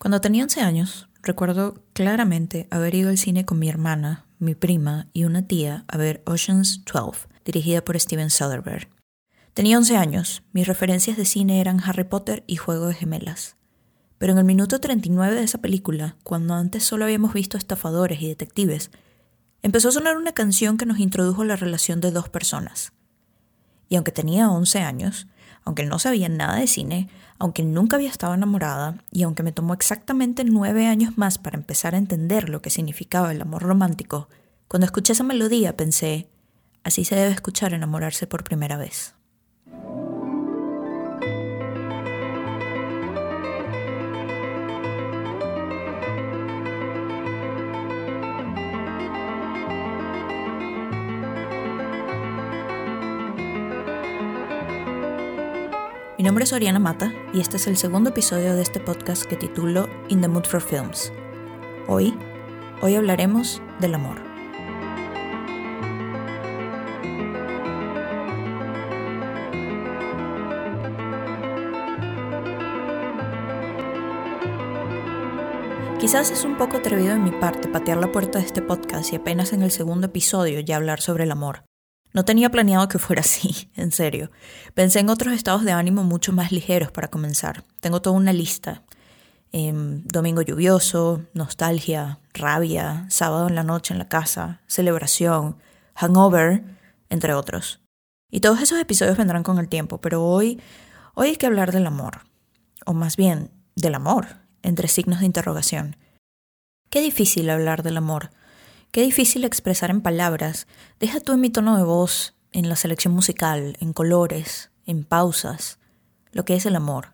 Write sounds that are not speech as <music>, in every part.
Cuando tenía 11 años, recuerdo claramente haber ido al cine con mi hermana, mi prima y una tía a ver Ocean's 12, dirigida por Steven Soderbergh. Tenía 11 años, mis referencias de cine eran Harry Potter y Juego de Gemelas. Pero en el minuto 39 de esa película, cuando antes solo habíamos visto estafadores y detectives, empezó a sonar una canción que nos introdujo la relación de dos personas. Y aunque tenía 11 años, aunque no sabía nada de cine, aunque nunca había estado enamorada y aunque me tomó exactamente nueve años más para empezar a entender lo que significaba el amor romántico, cuando escuché esa melodía pensé, así se debe escuchar enamorarse por primera vez. Nombre es Oriana Mata y este es el segundo episodio de este podcast que titulo In the Mood for Films. Hoy, hoy hablaremos del amor. Quizás es un poco atrevido de mi parte patear la puerta de este podcast y apenas en el segundo episodio ya hablar sobre el amor. No tenía planeado que fuera así, <laughs> en serio. Pensé en otros estados de ánimo mucho más ligeros para comenzar. Tengo toda una lista. Em, domingo lluvioso, nostalgia, rabia, sábado en la noche en la casa, celebración, hangover, entre otros. Y todos esos episodios vendrán con el tiempo, pero hoy, hoy hay que hablar del amor. O más bien, del amor, entre signos de interrogación. Qué difícil hablar del amor Qué difícil expresar en palabras. Deja tú en mi tono de voz, en la selección musical, en colores, en pausas, lo que es el amor.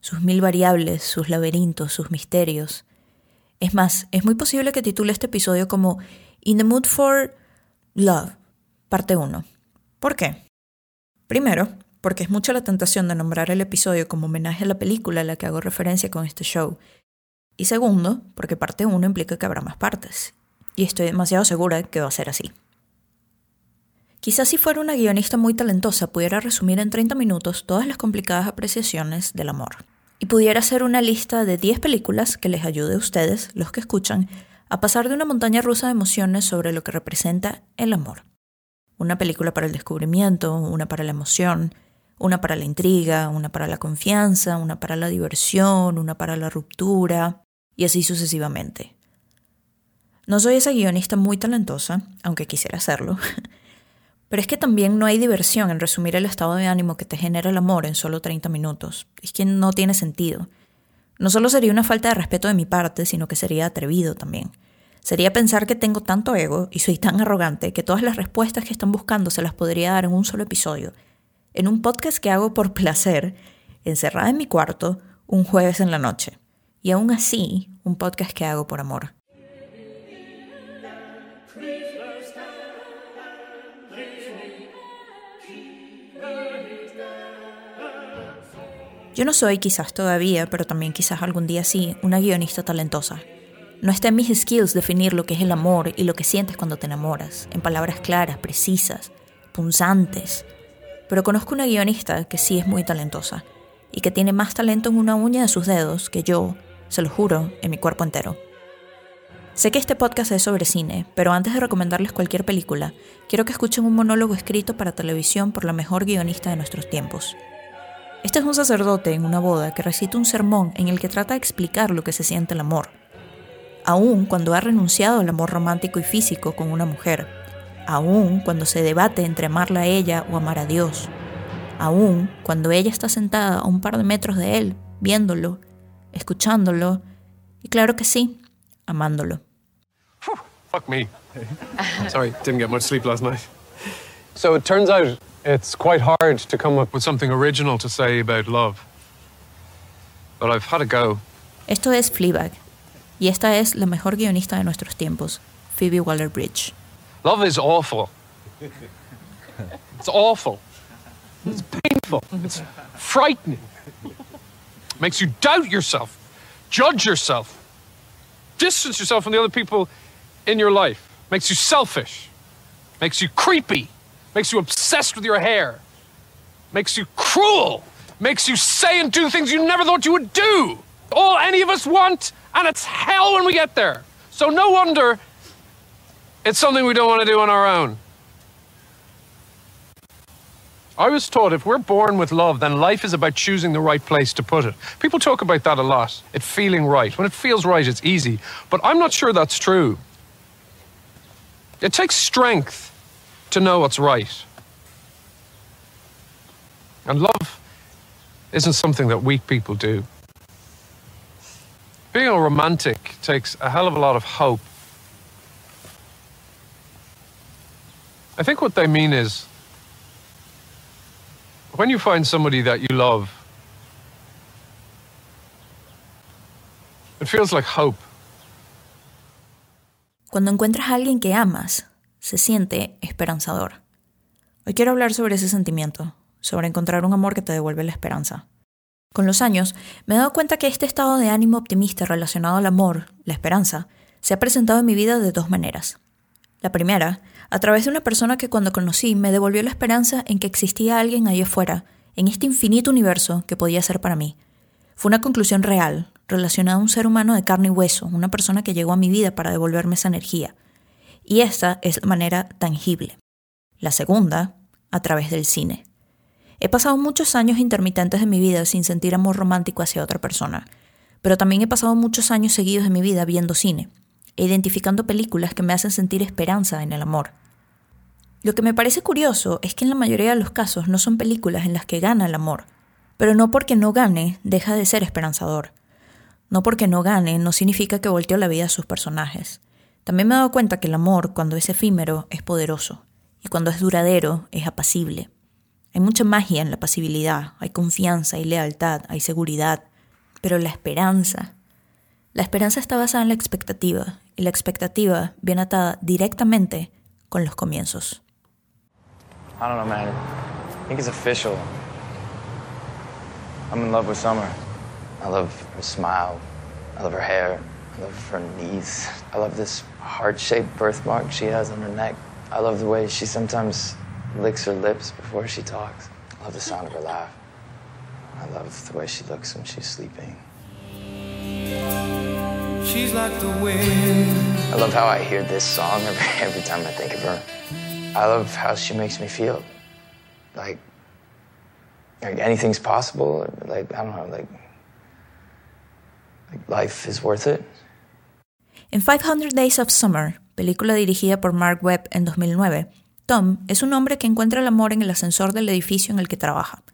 Sus mil variables, sus laberintos, sus misterios. Es más, es muy posible que titule este episodio como In the Mood for Love, parte 1. ¿Por qué? Primero, porque es mucha la tentación de nombrar el episodio como homenaje a la película a la que hago referencia con este show. Y segundo, porque parte 1 implica que habrá más partes, y estoy demasiado segura que va a ser así. Quizás si fuera una guionista muy talentosa pudiera resumir en 30 minutos todas las complicadas apreciaciones del amor. Y pudiera hacer una lista de 10 películas que les ayude a ustedes, los que escuchan, a pasar de una montaña rusa de emociones sobre lo que representa el amor. Una película para el descubrimiento, una para la emoción, una para la intriga, una para la confianza, una para la diversión, una para la ruptura, y así sucesivamente. No soy esa guionista muy talentosa, aunque quisiera hacerlo. <laughs> Pero es que también no hay diversión en resumir el estado de ánimo que te genera el amor en solo 30 minutos. Es que no tiene sentido. No solo sería una falta de respeto de mi parte, sino que sería atrevido también. Sería pensar que tengo tanto ego y soy tan arrogante que todas las respuestas que están buscando se las podría dar en un solo episodio. En un podcast que hago por <laughs> placer, encerrada en mi cuarto, un jueves en la noche. Y aún así, un podcast que hago por amor. Yo no soy quizás todavía, pero también quizás algún día sí, una guionista talentosa. No está en mis skills definir lo que es el amor y lo que sientes cuando te enamoras, en palabras claras, precisas, punzantes. Pero conozco una guionista que sí es muy talentosa y que tiene más talento en una uña de sus dedos que yo, se lo juro, en mi cuerpo entero. Sé que este podcast es sobre cine, pero antes de recomendarles cualquier película, quiero que escuchen un monólogo escrito para televisión por la mejor guionista de nuestros tiempos, este es un sacerdote en una boda que recita un sermón en el que trata de explicar lo que se siente el amor, aun cuando ha renunciado al amor romántico y físico con una mujer, aun cuando se debate entre amarla a ella o amar a Dios, aun cuando ella está sentada a un par de metros de él, viéndolo, escuchándolo, y claro que sí, amándolo. fuck me. <laughs> Sorry, didn't get much sleep last night. So it turns out it's quite hard to come up with something original to say about love. But I've had a go. Esto es Fleabag, y esta es la mejor guionista de nuestros tiempos, Phoebe Waller-Bridge. Love is awful. It's awful. It's painful. It's frightening. It makes you doubt yourself, judge yourself, distance yourself from the other people in your life. Makes you selfish. Makes you creepy makes you obsessed with your hair, makes you cruel, makes you say and do things you never thought you would do. All any of us want, and it's hell when we get there. So no wonder it's something we don't want to do on our own. I was taught if we're born with love, then life is about choosing the right place to put it. People talk about that a lot, it feeling right. When it feels right, it's easy. But I'm not sure that's true. It takes strength to know what's right. And love isn't something that weak people do. Being a romantic takes a hell of a lot of hope. I think what they mean is when you find somebody that you love, it feels like hope. Cuando encuentras a alguien que amas, se siente esperanzador. Hoy quiero hablar sobre ese sentimiento, sobre encontrar un amor que te devuelve la esperanza. Con los años, me he dado cuenta que este estado de ánimo optimista relacionado al amor, la esperanza, se ha presentado en mi vida de dos maneras. La primera, a través de una persona que cuando conocí me devolvió la esperanza en que existía alguien ahí afuera, en este infinito universo que podía ser para mí. Fue una conclusión real, relacionada a un ser humano de carne y hueso, una persona que llegó a mi vida para devolverme esa energía. Y esta es la manera tangible. La segunda, a través del cine. He pasado muchos años intermitentes de mi vida sin sentir amor romántico hacia otra persona, pero también he pasado muchos años seguidos de mi vida viendo cine e identificando películas que me hacen sentir esperanza en el amor. Lo que me parece curioso es que en la mayoría de los casos no son películas en las que gana el amor, pero no porque no gane deja de ser esperanzador. No porque no gane no significa que volteó la vida a sus personajes. También me he dado cuenta que el amor, cuando es efímero, es poderoso, y cuando es duradero, es apacible. Hay mucha magia en la pasibilidad, hay confianza, hay lealtad, hay seguridad, pero la esperanza. La esperanza está basada en la expectativa, y la expectativa viene atada directamente con los comienzos. I don't know, man. I think it's official. I'm in love with Summer. I love her smile. I love her hair. I love her knees. I love this heart-shaped birthmark she has on her neck. I love the way she sometimes licks her lips before she talks. I love the sound of her laugh. I love the way she looks when she's sleeping. She's like the wind. I love how I hear this song every, <laughs> every time I think of her. I love how she makes me feel. Like, like anything's possible. Like, I don't know, like, like life is worth it. En 500 Days of Summer, película dirigida por Mark Webb en 2009, Tom es un hombre que encuentra el amor en el ascensor del edificio en el que trabaja.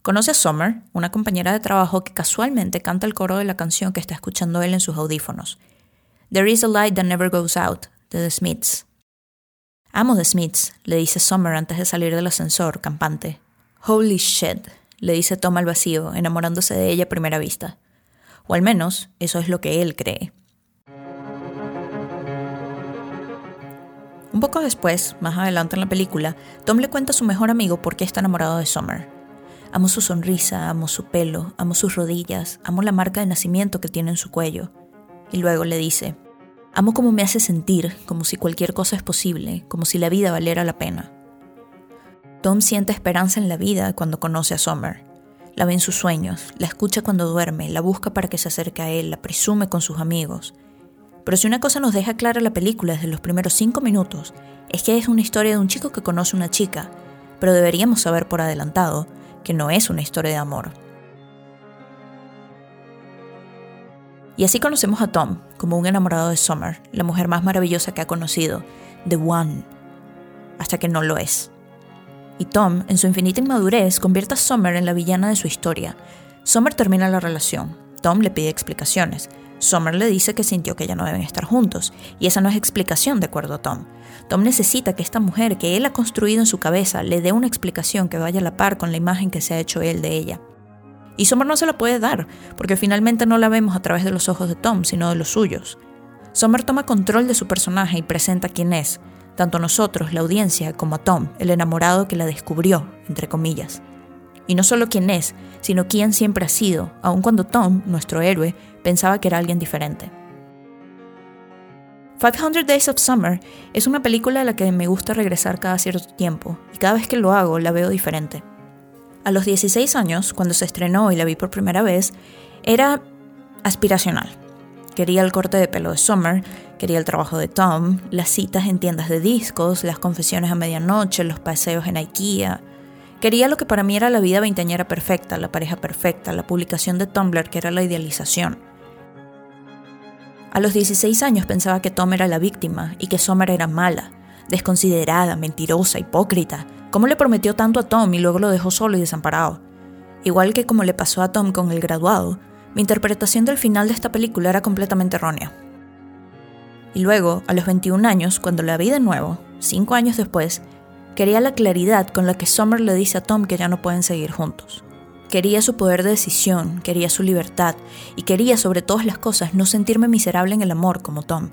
Conoce a Summer, una compañera de trabajo que casualmente canta el coro de la canción que está escuchando él en sus audífonos. There is a light that never goes out, de The Smiths. Amo The Smiths, le dice Summer antes de salir del ascensor, campante. Holy shit, le dice Tom al vacío, enamorándose de ella a primera vista. O al menos, eso es lo que él cree. Un poco después, más adelante en la película, Tom le cuenta a su mejor amigo por qué está enamorado de Summer. Amo su sonrisa, amo su pelo, amo sus rodillas, amo la marca de nacimiento que tiene en su cuello. Y luego le dice, amo cómo me hace sentir, como si cualquier cosa es posible, como si la vida valiera la pena. Tom siente esperanza en la vida cuando conoce a Summer. La ve en sus sueños, la escucha cuando duerme, la busca para que se acerque a él, la presume con sus amigos. Pero si una cosa nos deja clara la película desde los primeros cinco minutos, es que es una historia de un chico que conoce a una chica, pero deberíamos saber por adelantado que no es una historia de amor. Y así conocemos a Tom como un enamorado de Summer, la mujer más maravillosa que ha conocido, The One, hasta que no lo es. Y Tom, en su infinita inmadurez, convierte a Summer en la villana de su historia. Summer termina la relación. Tom le pide explicaciones. Summer le dice que sintió que ya no deben estar juntos, y esa no es explicación de acuerdo a Tom. Tom necesita que esta mujer que él ha construido en su cabeza le dé una explicación que vaya a la par con la imagen que se ha hecho él de ella. Y Summer no se la puede dar, porque finalmente no la vemos a través de los ojos de Tom, sino de los suyos. Summer toma control de su personaje y presenta quién es, tanto nosotros, la audiencia, como a Tom, el enamorado que la descubrió, entre comillas. Y no solo quién es, sino quién siempre ha sido, aun cuando Tom, nuestro héroe, pensaba que era alguien diferente. 500 Days of Summer es una película a la que me gusta regresar cada cierto tiempo, y cada vez que lo hago la veo diferente. A los 16 años, cuando se estrenó y la vi por primera vez, era aspiracional. Quería el corte de pelo de Summer, quería el trabajo de Tom, las citas en tiendas de discos, las confesiones a medianoche, los paseos en IKEA. Quería lo que para mí era la vida veinteañera perfecta, la pareja perfecta, la publicación de Tumblr que era la idealización. A los 16 años pensaba que Tom era la víctima y que Summer era mala, desconsiderada, mentirosa, hipócrita. ¿Cómo le prometió tanto a Tom y luego lo dejó solo y desamparado? Igual que como le pasó a Tom con el graduado, mi interpretación del final de esta película era completamente errónea. Y luego, a los 21 años, cuando la vi de nuevo, cinco años después, quería la claridad con la que Summer le dice a Tom que ya no pueden seguir juntos. Quería su poder de decisión, quería su libertad, y quería sobre todas las cosas no sentirme miserable en el amor como Tom.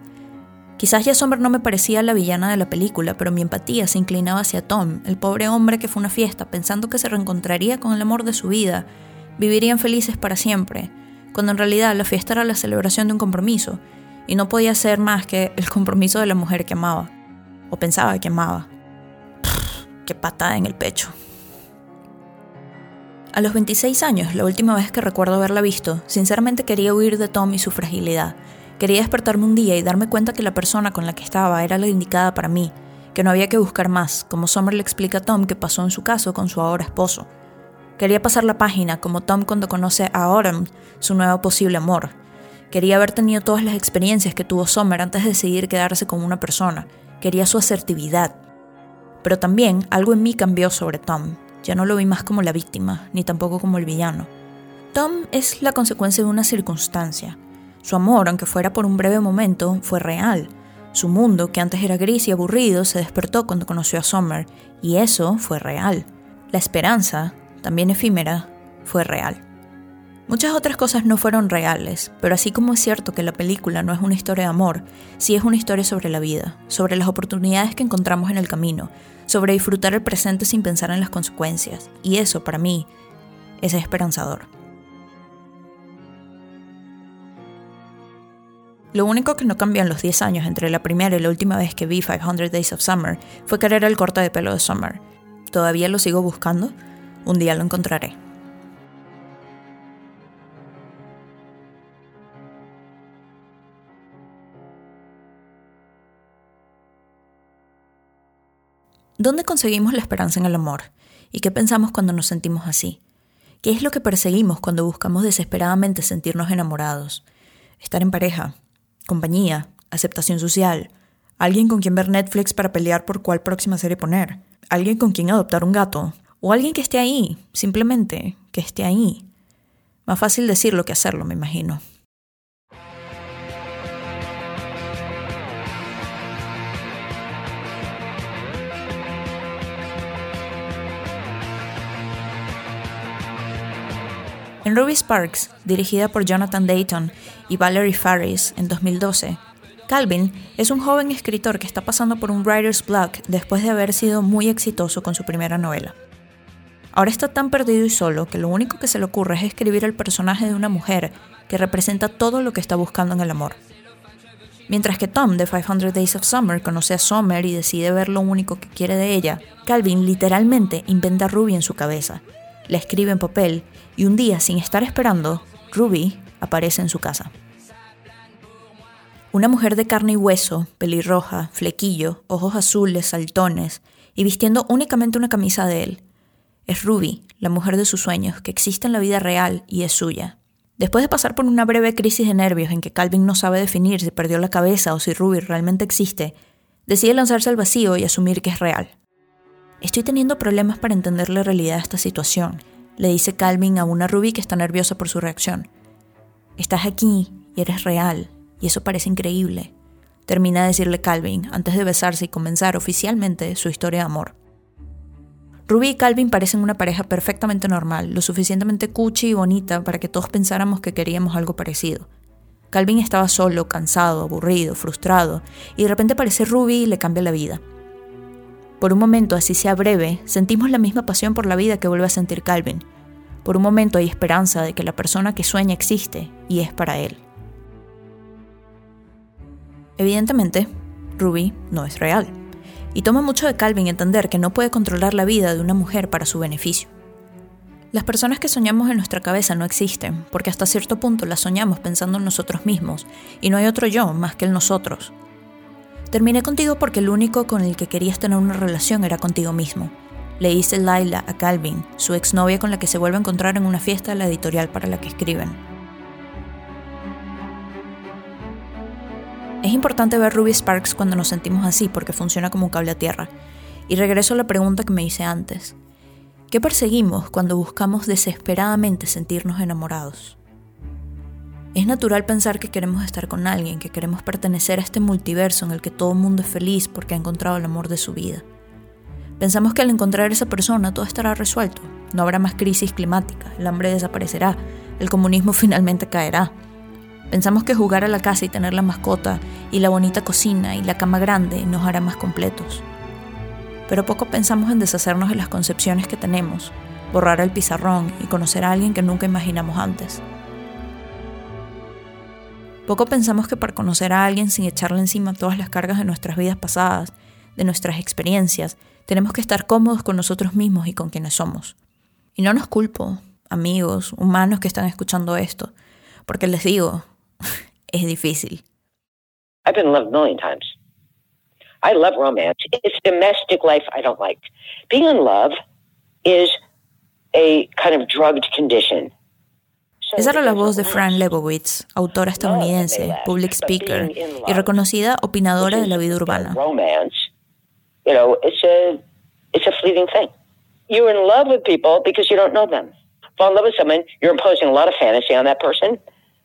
Quizás ya Summer no me parecía la villana de la película, pero mi empatía se inclinaba hacia Tom, el pobre hombre que fue una fiesta, pensando que se reencontraría con el amor de su vida, vivirían felices para siempre, cuando en realidad la fiesta era la celebración de un compromiso, y no podía ser más que el compromiso de la mujer que amaba, o pensaba que amaba. Patada en el pecho. A los 26 años, la última vez que recuerdo haberla visto, sinceramente quería huir de Tom y su fragilidad. Quería despertarme un día y darme cuenta que la persona con la que estaba era la indicada para mí, que no había que buscar más, como Summer le explica a Tom que pasó en su caso con su ahora esposo. Quería pasar la página, como Tom cuando conoce a Autumn, su nuevo posible amor. Quería haber tenido todas las experiencias que tuvo Summer antes de decidir quedarse con una persona. Quería su asertividad. Pero también algo en mí cambió sobre Tom. Ya no lo vi más como la víctima, ni tampoco como el villano. Tom es la consecuencia de una circunstancia. Su amor, aunque fuera por un breve momento, fue real. Su mundo, que antes era gris y aburrido, se despertó cuando conoció a Summer, y eso fue real. La esperanza, también efímera, fue real. Muchas otras cosas no fueron reales, pero así como es cierto que la película no es una historia de amor, sí es una historia sobre la vida, sobre las oportunidades que encontramos en el camino, sobre disfrutar el presente sin pensar en las consecuencias, y eso para mí es esperanzador. Lo único que no cambió en los 10 años entre la primera y la última vez que vi 500 Days of Summer fue querer el corte de pelo de Summer. Todavía lo sigo buscando, un día lo encontraré. ¿Dónde conseguimos la esperanza en el amor? ¿Y qué pensamos cuando nos sentimos así? ¿Qué es lo que perseguimos cuando buscamos desesperadamente sentirnos enamorados? Estar en pareja, compañía, aceptación social, alguien con quien ver Netflix para pelear por cuál próxima serie poner, alguien con quien adoptar un gato, o alguien que esté ahí, simplemente que esté ahí. Más fácil decirlo que hacerlo, me imagino. En Ruby Sparks, dirigida por Jonathan Dayton y Valerie Faris en 2012, Calvin es un joven escritor que está pasando por un writer's block después de haber sido muy exitoso con su primera novela. Ahora está tan perdido y solo que lo único que se le ocurre es escribir el personaje de una mujer que representa todo lo que está buscando en el amor. Mientras que Tom de 500 Days of Summer conoce a Summer y decide ver lo único que quiere de ella, Calvin literalmente inventa Ruby en su cabeza, la escribe en papel y un día, sin estar esperando, Ruby aparece en su casa. Una mujer de carne y hueso, pelirroja, flequillo, ojos azules, saltones, y vistiendo únicamente una camisa de él. Es Ruby, la mujer de sus sueños, que existe en la vida real y es suya. Después de pasar por una breve crisis de nervios en que Calvin no sabe definir si perdió la cabeza o si Ruby realmente existe, decide lanzarse al vacío y asumir que es real. Estoy teniendo problemas para entender la realidad de esta situación, le dice Calvin a una Ruby que está nerviosa por su reacción. Estás aquí y eres real, y eso parece increíble. Termina de decirle Calvin antes de besarse y comenzar oficialmente su historia de amor. Ruby y Calvin parecen una pareja perfectamente normal, lo suficientemente cuchi y bonita para que todos pensáramos que queríamos algo parecido. Calvin estaba solo, cansado, aburrido, frustrado, y de repente aparece Ruby y le cambia la vida. Por un momento, así sea breve, sentimos la misma pasión por la vida que vuelve a sentir Calvin. Por un momento hay esperanza de que la persona que sueña existe y es para él. Evidentemente, Ruby no es real, y toma mucho de Calvin entender que no puede controlar la vida de una mujer para su beneficio. Las personas que soñamos en nuestra cabeza no existen, porque hasta cierto punto las soñamos pensando en nosotros mismos, y no hay otro yo más que el nosotros. Terminé contigo porque el único con el que querías tener una relación era contigo mismo. Le dice Laila a Calvin, su exnovia con la que se vuelve a encontrar en una fiesta de la editorial para la que escriben. Es importante ver Ruby Sparks cuando nos sentimos así porque funciona como un cable a tierra. Y regreso a la pregunta que me hice antes. ¿Qué perseguimos cuando buscamos desesperadamente sentirnos enamorados? Es natural pensar que queremos estar con alguien, que queremos pertenecer a este multiverso en el que todo el mundo es feliz porque ha encontrado el amor de su vida. Pensamos que al encontrar esa persona todo estará resuelto, no habrá más crisis climática, el hambre desaparecerá, el comunismo <laughs> finalmente caerá. Pensamos que jugar a la casa y tener la mascota, y la bonita cocina y la cama grande nos hará más completos. Pero poco pensamos en deshacernos de las concepciones que tenemos, borrar el pizarrón y conocer a alguien que nunca imaginamos antes. Poco pensamos que para conocer a alguien sin echarle encima todas las cargas de nuestras vidas pasadas, de nuestras experiencias, tenemos que estar cómodos con nosotros mismos y con quienes somos. Y no nos culpo, amigos, humanos que están escuchando esto, porque les digo, <laughs> es difícil. I've been loved a million times. I love romance. It's domestic life I don't like. Being in love is a kind of drugged condition. Esa era la voz de Fran Lebowitz, autora estadounidense, public speaker y reconocida opinadora de la vida urbana. You know, it's a it's a fleeting thing. You're in love with people because you don't know them. Fall in love with someone, you're imposing a lot of fantasy on that person,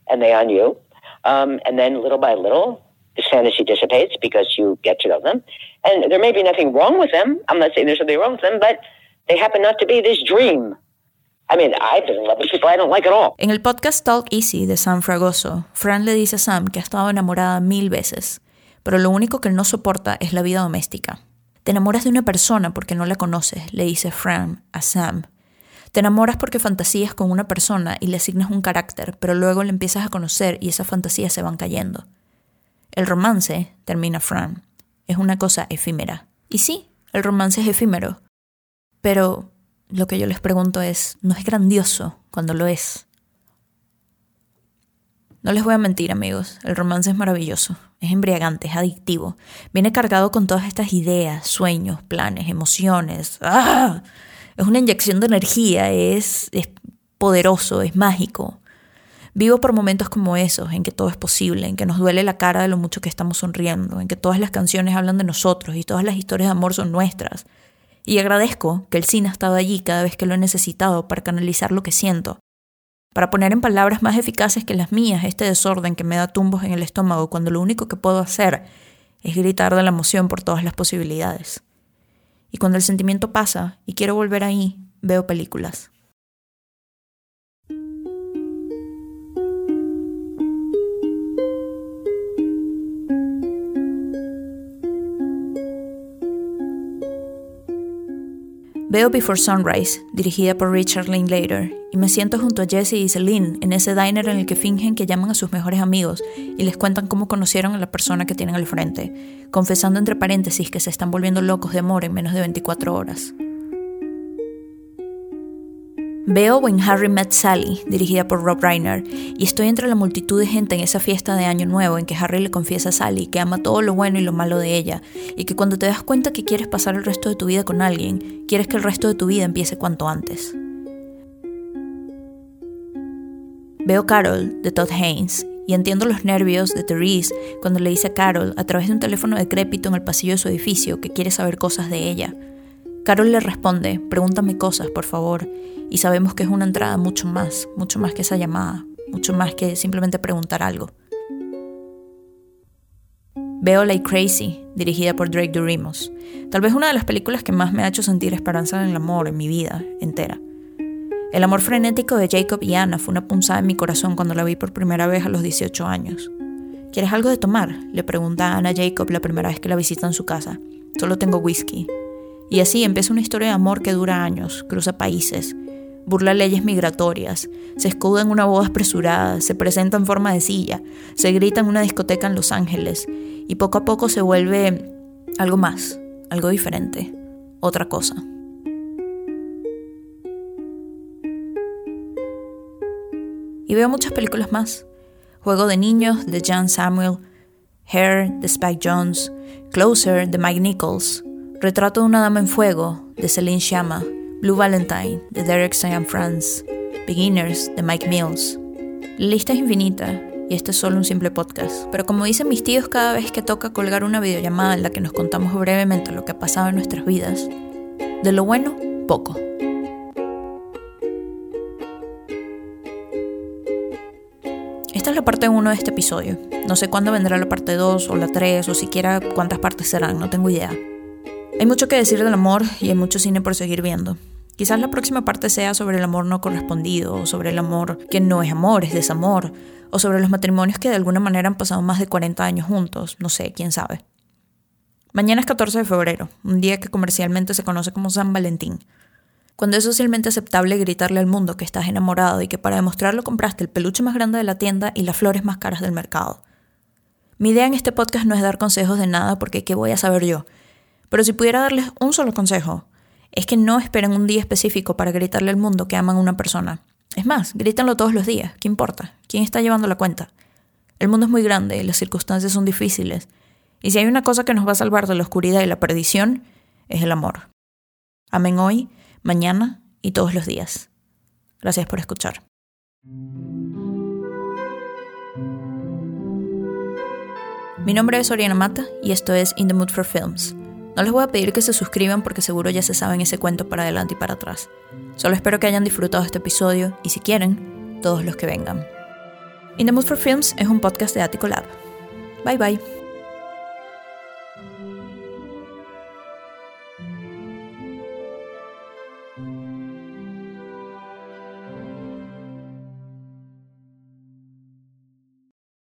and they on you. Um, and then little by little, this fantasy dissipates because you get to know them. And there may be nothing wrong with them. I'm not saying there's something wrong with them, but they happen not to be this dream En el podcast Talk Easy de Sam Fragoso, Fran le dice a Sam que ha estado enamorada mil veces, pero lo único que él no soporta es la vida doméstica. Te enamoras de una persona porque no la conoces, le dice Fran a Sam. Te enamoras porque fantasías con una persona y le asignas un carácter, pero luego le empiezas a conocer y esas fantasías se van cayendo. El romance, termina Fran, es una cosa efímera. Y sí, el romance es efímero. Pero lo que yo les pregunto es, ¿no es grandioso cuando lo es? No les voy a mentir, amigos, el romance es maravilloso, es embriagante, es adictivo, viene cargado con todas estas ideas, sueños, planes, emociones. ¡Ah! Es una inyección de energía, es, es poderoso, es mágico. Vivo por momentos como esos, en que todo es posible, en que nos duele la cara de lo mucho que estamos sonriendo, en que todas las canciones hablan de nosotros y todas las historias de amor son nuestras, y agradezco que el cine ha estado allí cada vez que lo he necesitado para canalizar lo que siento, para poner en palabras más eficaces que las mías este desorden que me da tumbos en el estómago cuando lo único que puedo hacer es gritar de la emoción por todas las posibilidades. Y cuando el sentimiento pasa y quiero volver ahí, veo películas. Veo Before Sunrise, dirigida por Richard Linklater, y me siento junto a Jesse y Celine en ese diner en el que fingen que llaman a sus mejores amigos y les cuentan cómo conocieron a la persona que tienen al frente, confesando entre paréntesis que se están volviendo locos de amor en menos de 24 horas. Veo When Harry Met Sally, dirigida por Rob Reiner, y estoy entre la multitud de gente en esa fiesta de Año Nuevo en que Harry le confiesa a Sally que ama todo lo bueno y lo malo de ella, y que cuando te das cuenta que quieres pasar el resto de tu vida con alguien, quieres que el resto de tu vida empiece cuanto antes. Veo Carol, de Todd Haynes, y entiendo los nervios de Therese cuando le dice a Carol, a través de un teléfono decrépito en el pasillo de su edificio, que quiere saber cosas de ella. Carol le responde, pregúntame cosas, por favor, y sabemos que es una entrada mucho más, mucho más que esa llamada, mucho más que simplemente preguntar algo. Veo Like Crazy, dirigida por Drake Doremus, tal vez una de las películas que más me ha hecho sentir esperanza en el amor en mi vida entera. El amor frenético de Jacob y Anna fue una punzada en mi corazón cuando la vi por primera vez a los 18 años. ¿Quieres algo de tomar? Le pregunta Anna Jacob la primera vez que la visita en su casa. Solo tengo whisky. Y así empieza una historia de amor que dura años, cruza países, burla leyes migratorias, se escuda en una boda apresurada, se presenta en forma de silla, se grita en una discoteca en Los Ángeles y poco a poco se vuelve algo más, algo diferente, otra cosa. veo muchas películas más. Juego de Niños de Jan Samuel, Hair de Spike Jones, Closer de Mike Nichols, Retrato de una dama en fuego de Celine Sciamma, Blue Valentine de Derek St. France, Beginners de Mike Mills. La lista es infinita y este es solo un simple podcast, pero como dicen mis tíos cada vez que toca colgar una videollamada en la que nos contamos brevemente lo que ha pasado en nuestras vidas, de lo bueno, poco. Esta es la parte 1 de este episodio. No sé cuándo vendrá la parte 2 o la 3 o siquiera cuántas partes serán, no tengo idea. Hay mucho que decir del amor y hay mucho cine por seguir viendo. Quizás la próxima parte sea sobre el amor no correspondido, o sobre el amor que no es amor, es desamor, o sobre los matrimonios que de alguna manera han pasado más de 40 años juntos, no sé, quién sabe. Mañana es 14 de febrero, un día que comercialmente se conoce como San Valentín. Cuando es socialmente aceptable gritarle al mundo que estás enamorado y que para demostrarlo compraste el peluche más grande de la tienda y las flores más caras del mercado. Mi idea en este podcast no es dar consejos de nada porque ¿qué voy a saber yo? Pero si pudiera darles un solo consejo, es que no esperen un día específico para gritarle al mundo que aman a una persona. Es más, grítanlo todos los días, ¿qué importa? ¿Quién está llevando la cuenta? El mundo es muy grande las circunstancias son difíciles. Y si hay una cosa que nos va a salvar de la oscuridad y la perdición, es el amor. Amén hoy mañana y todos los días. Gracias por escuchar. Mi nombre es Oriana Mata y esto es In the Mood for Films. No les voy a pedir que se suscriban porque seguro ya se saben ese cuento para adelante y para atrás. Solo espero que hayan disfrutado este episodio y si quieren, todos los que vengan. In the Mood for Films es un podcast de Attico Lab. Bye bye.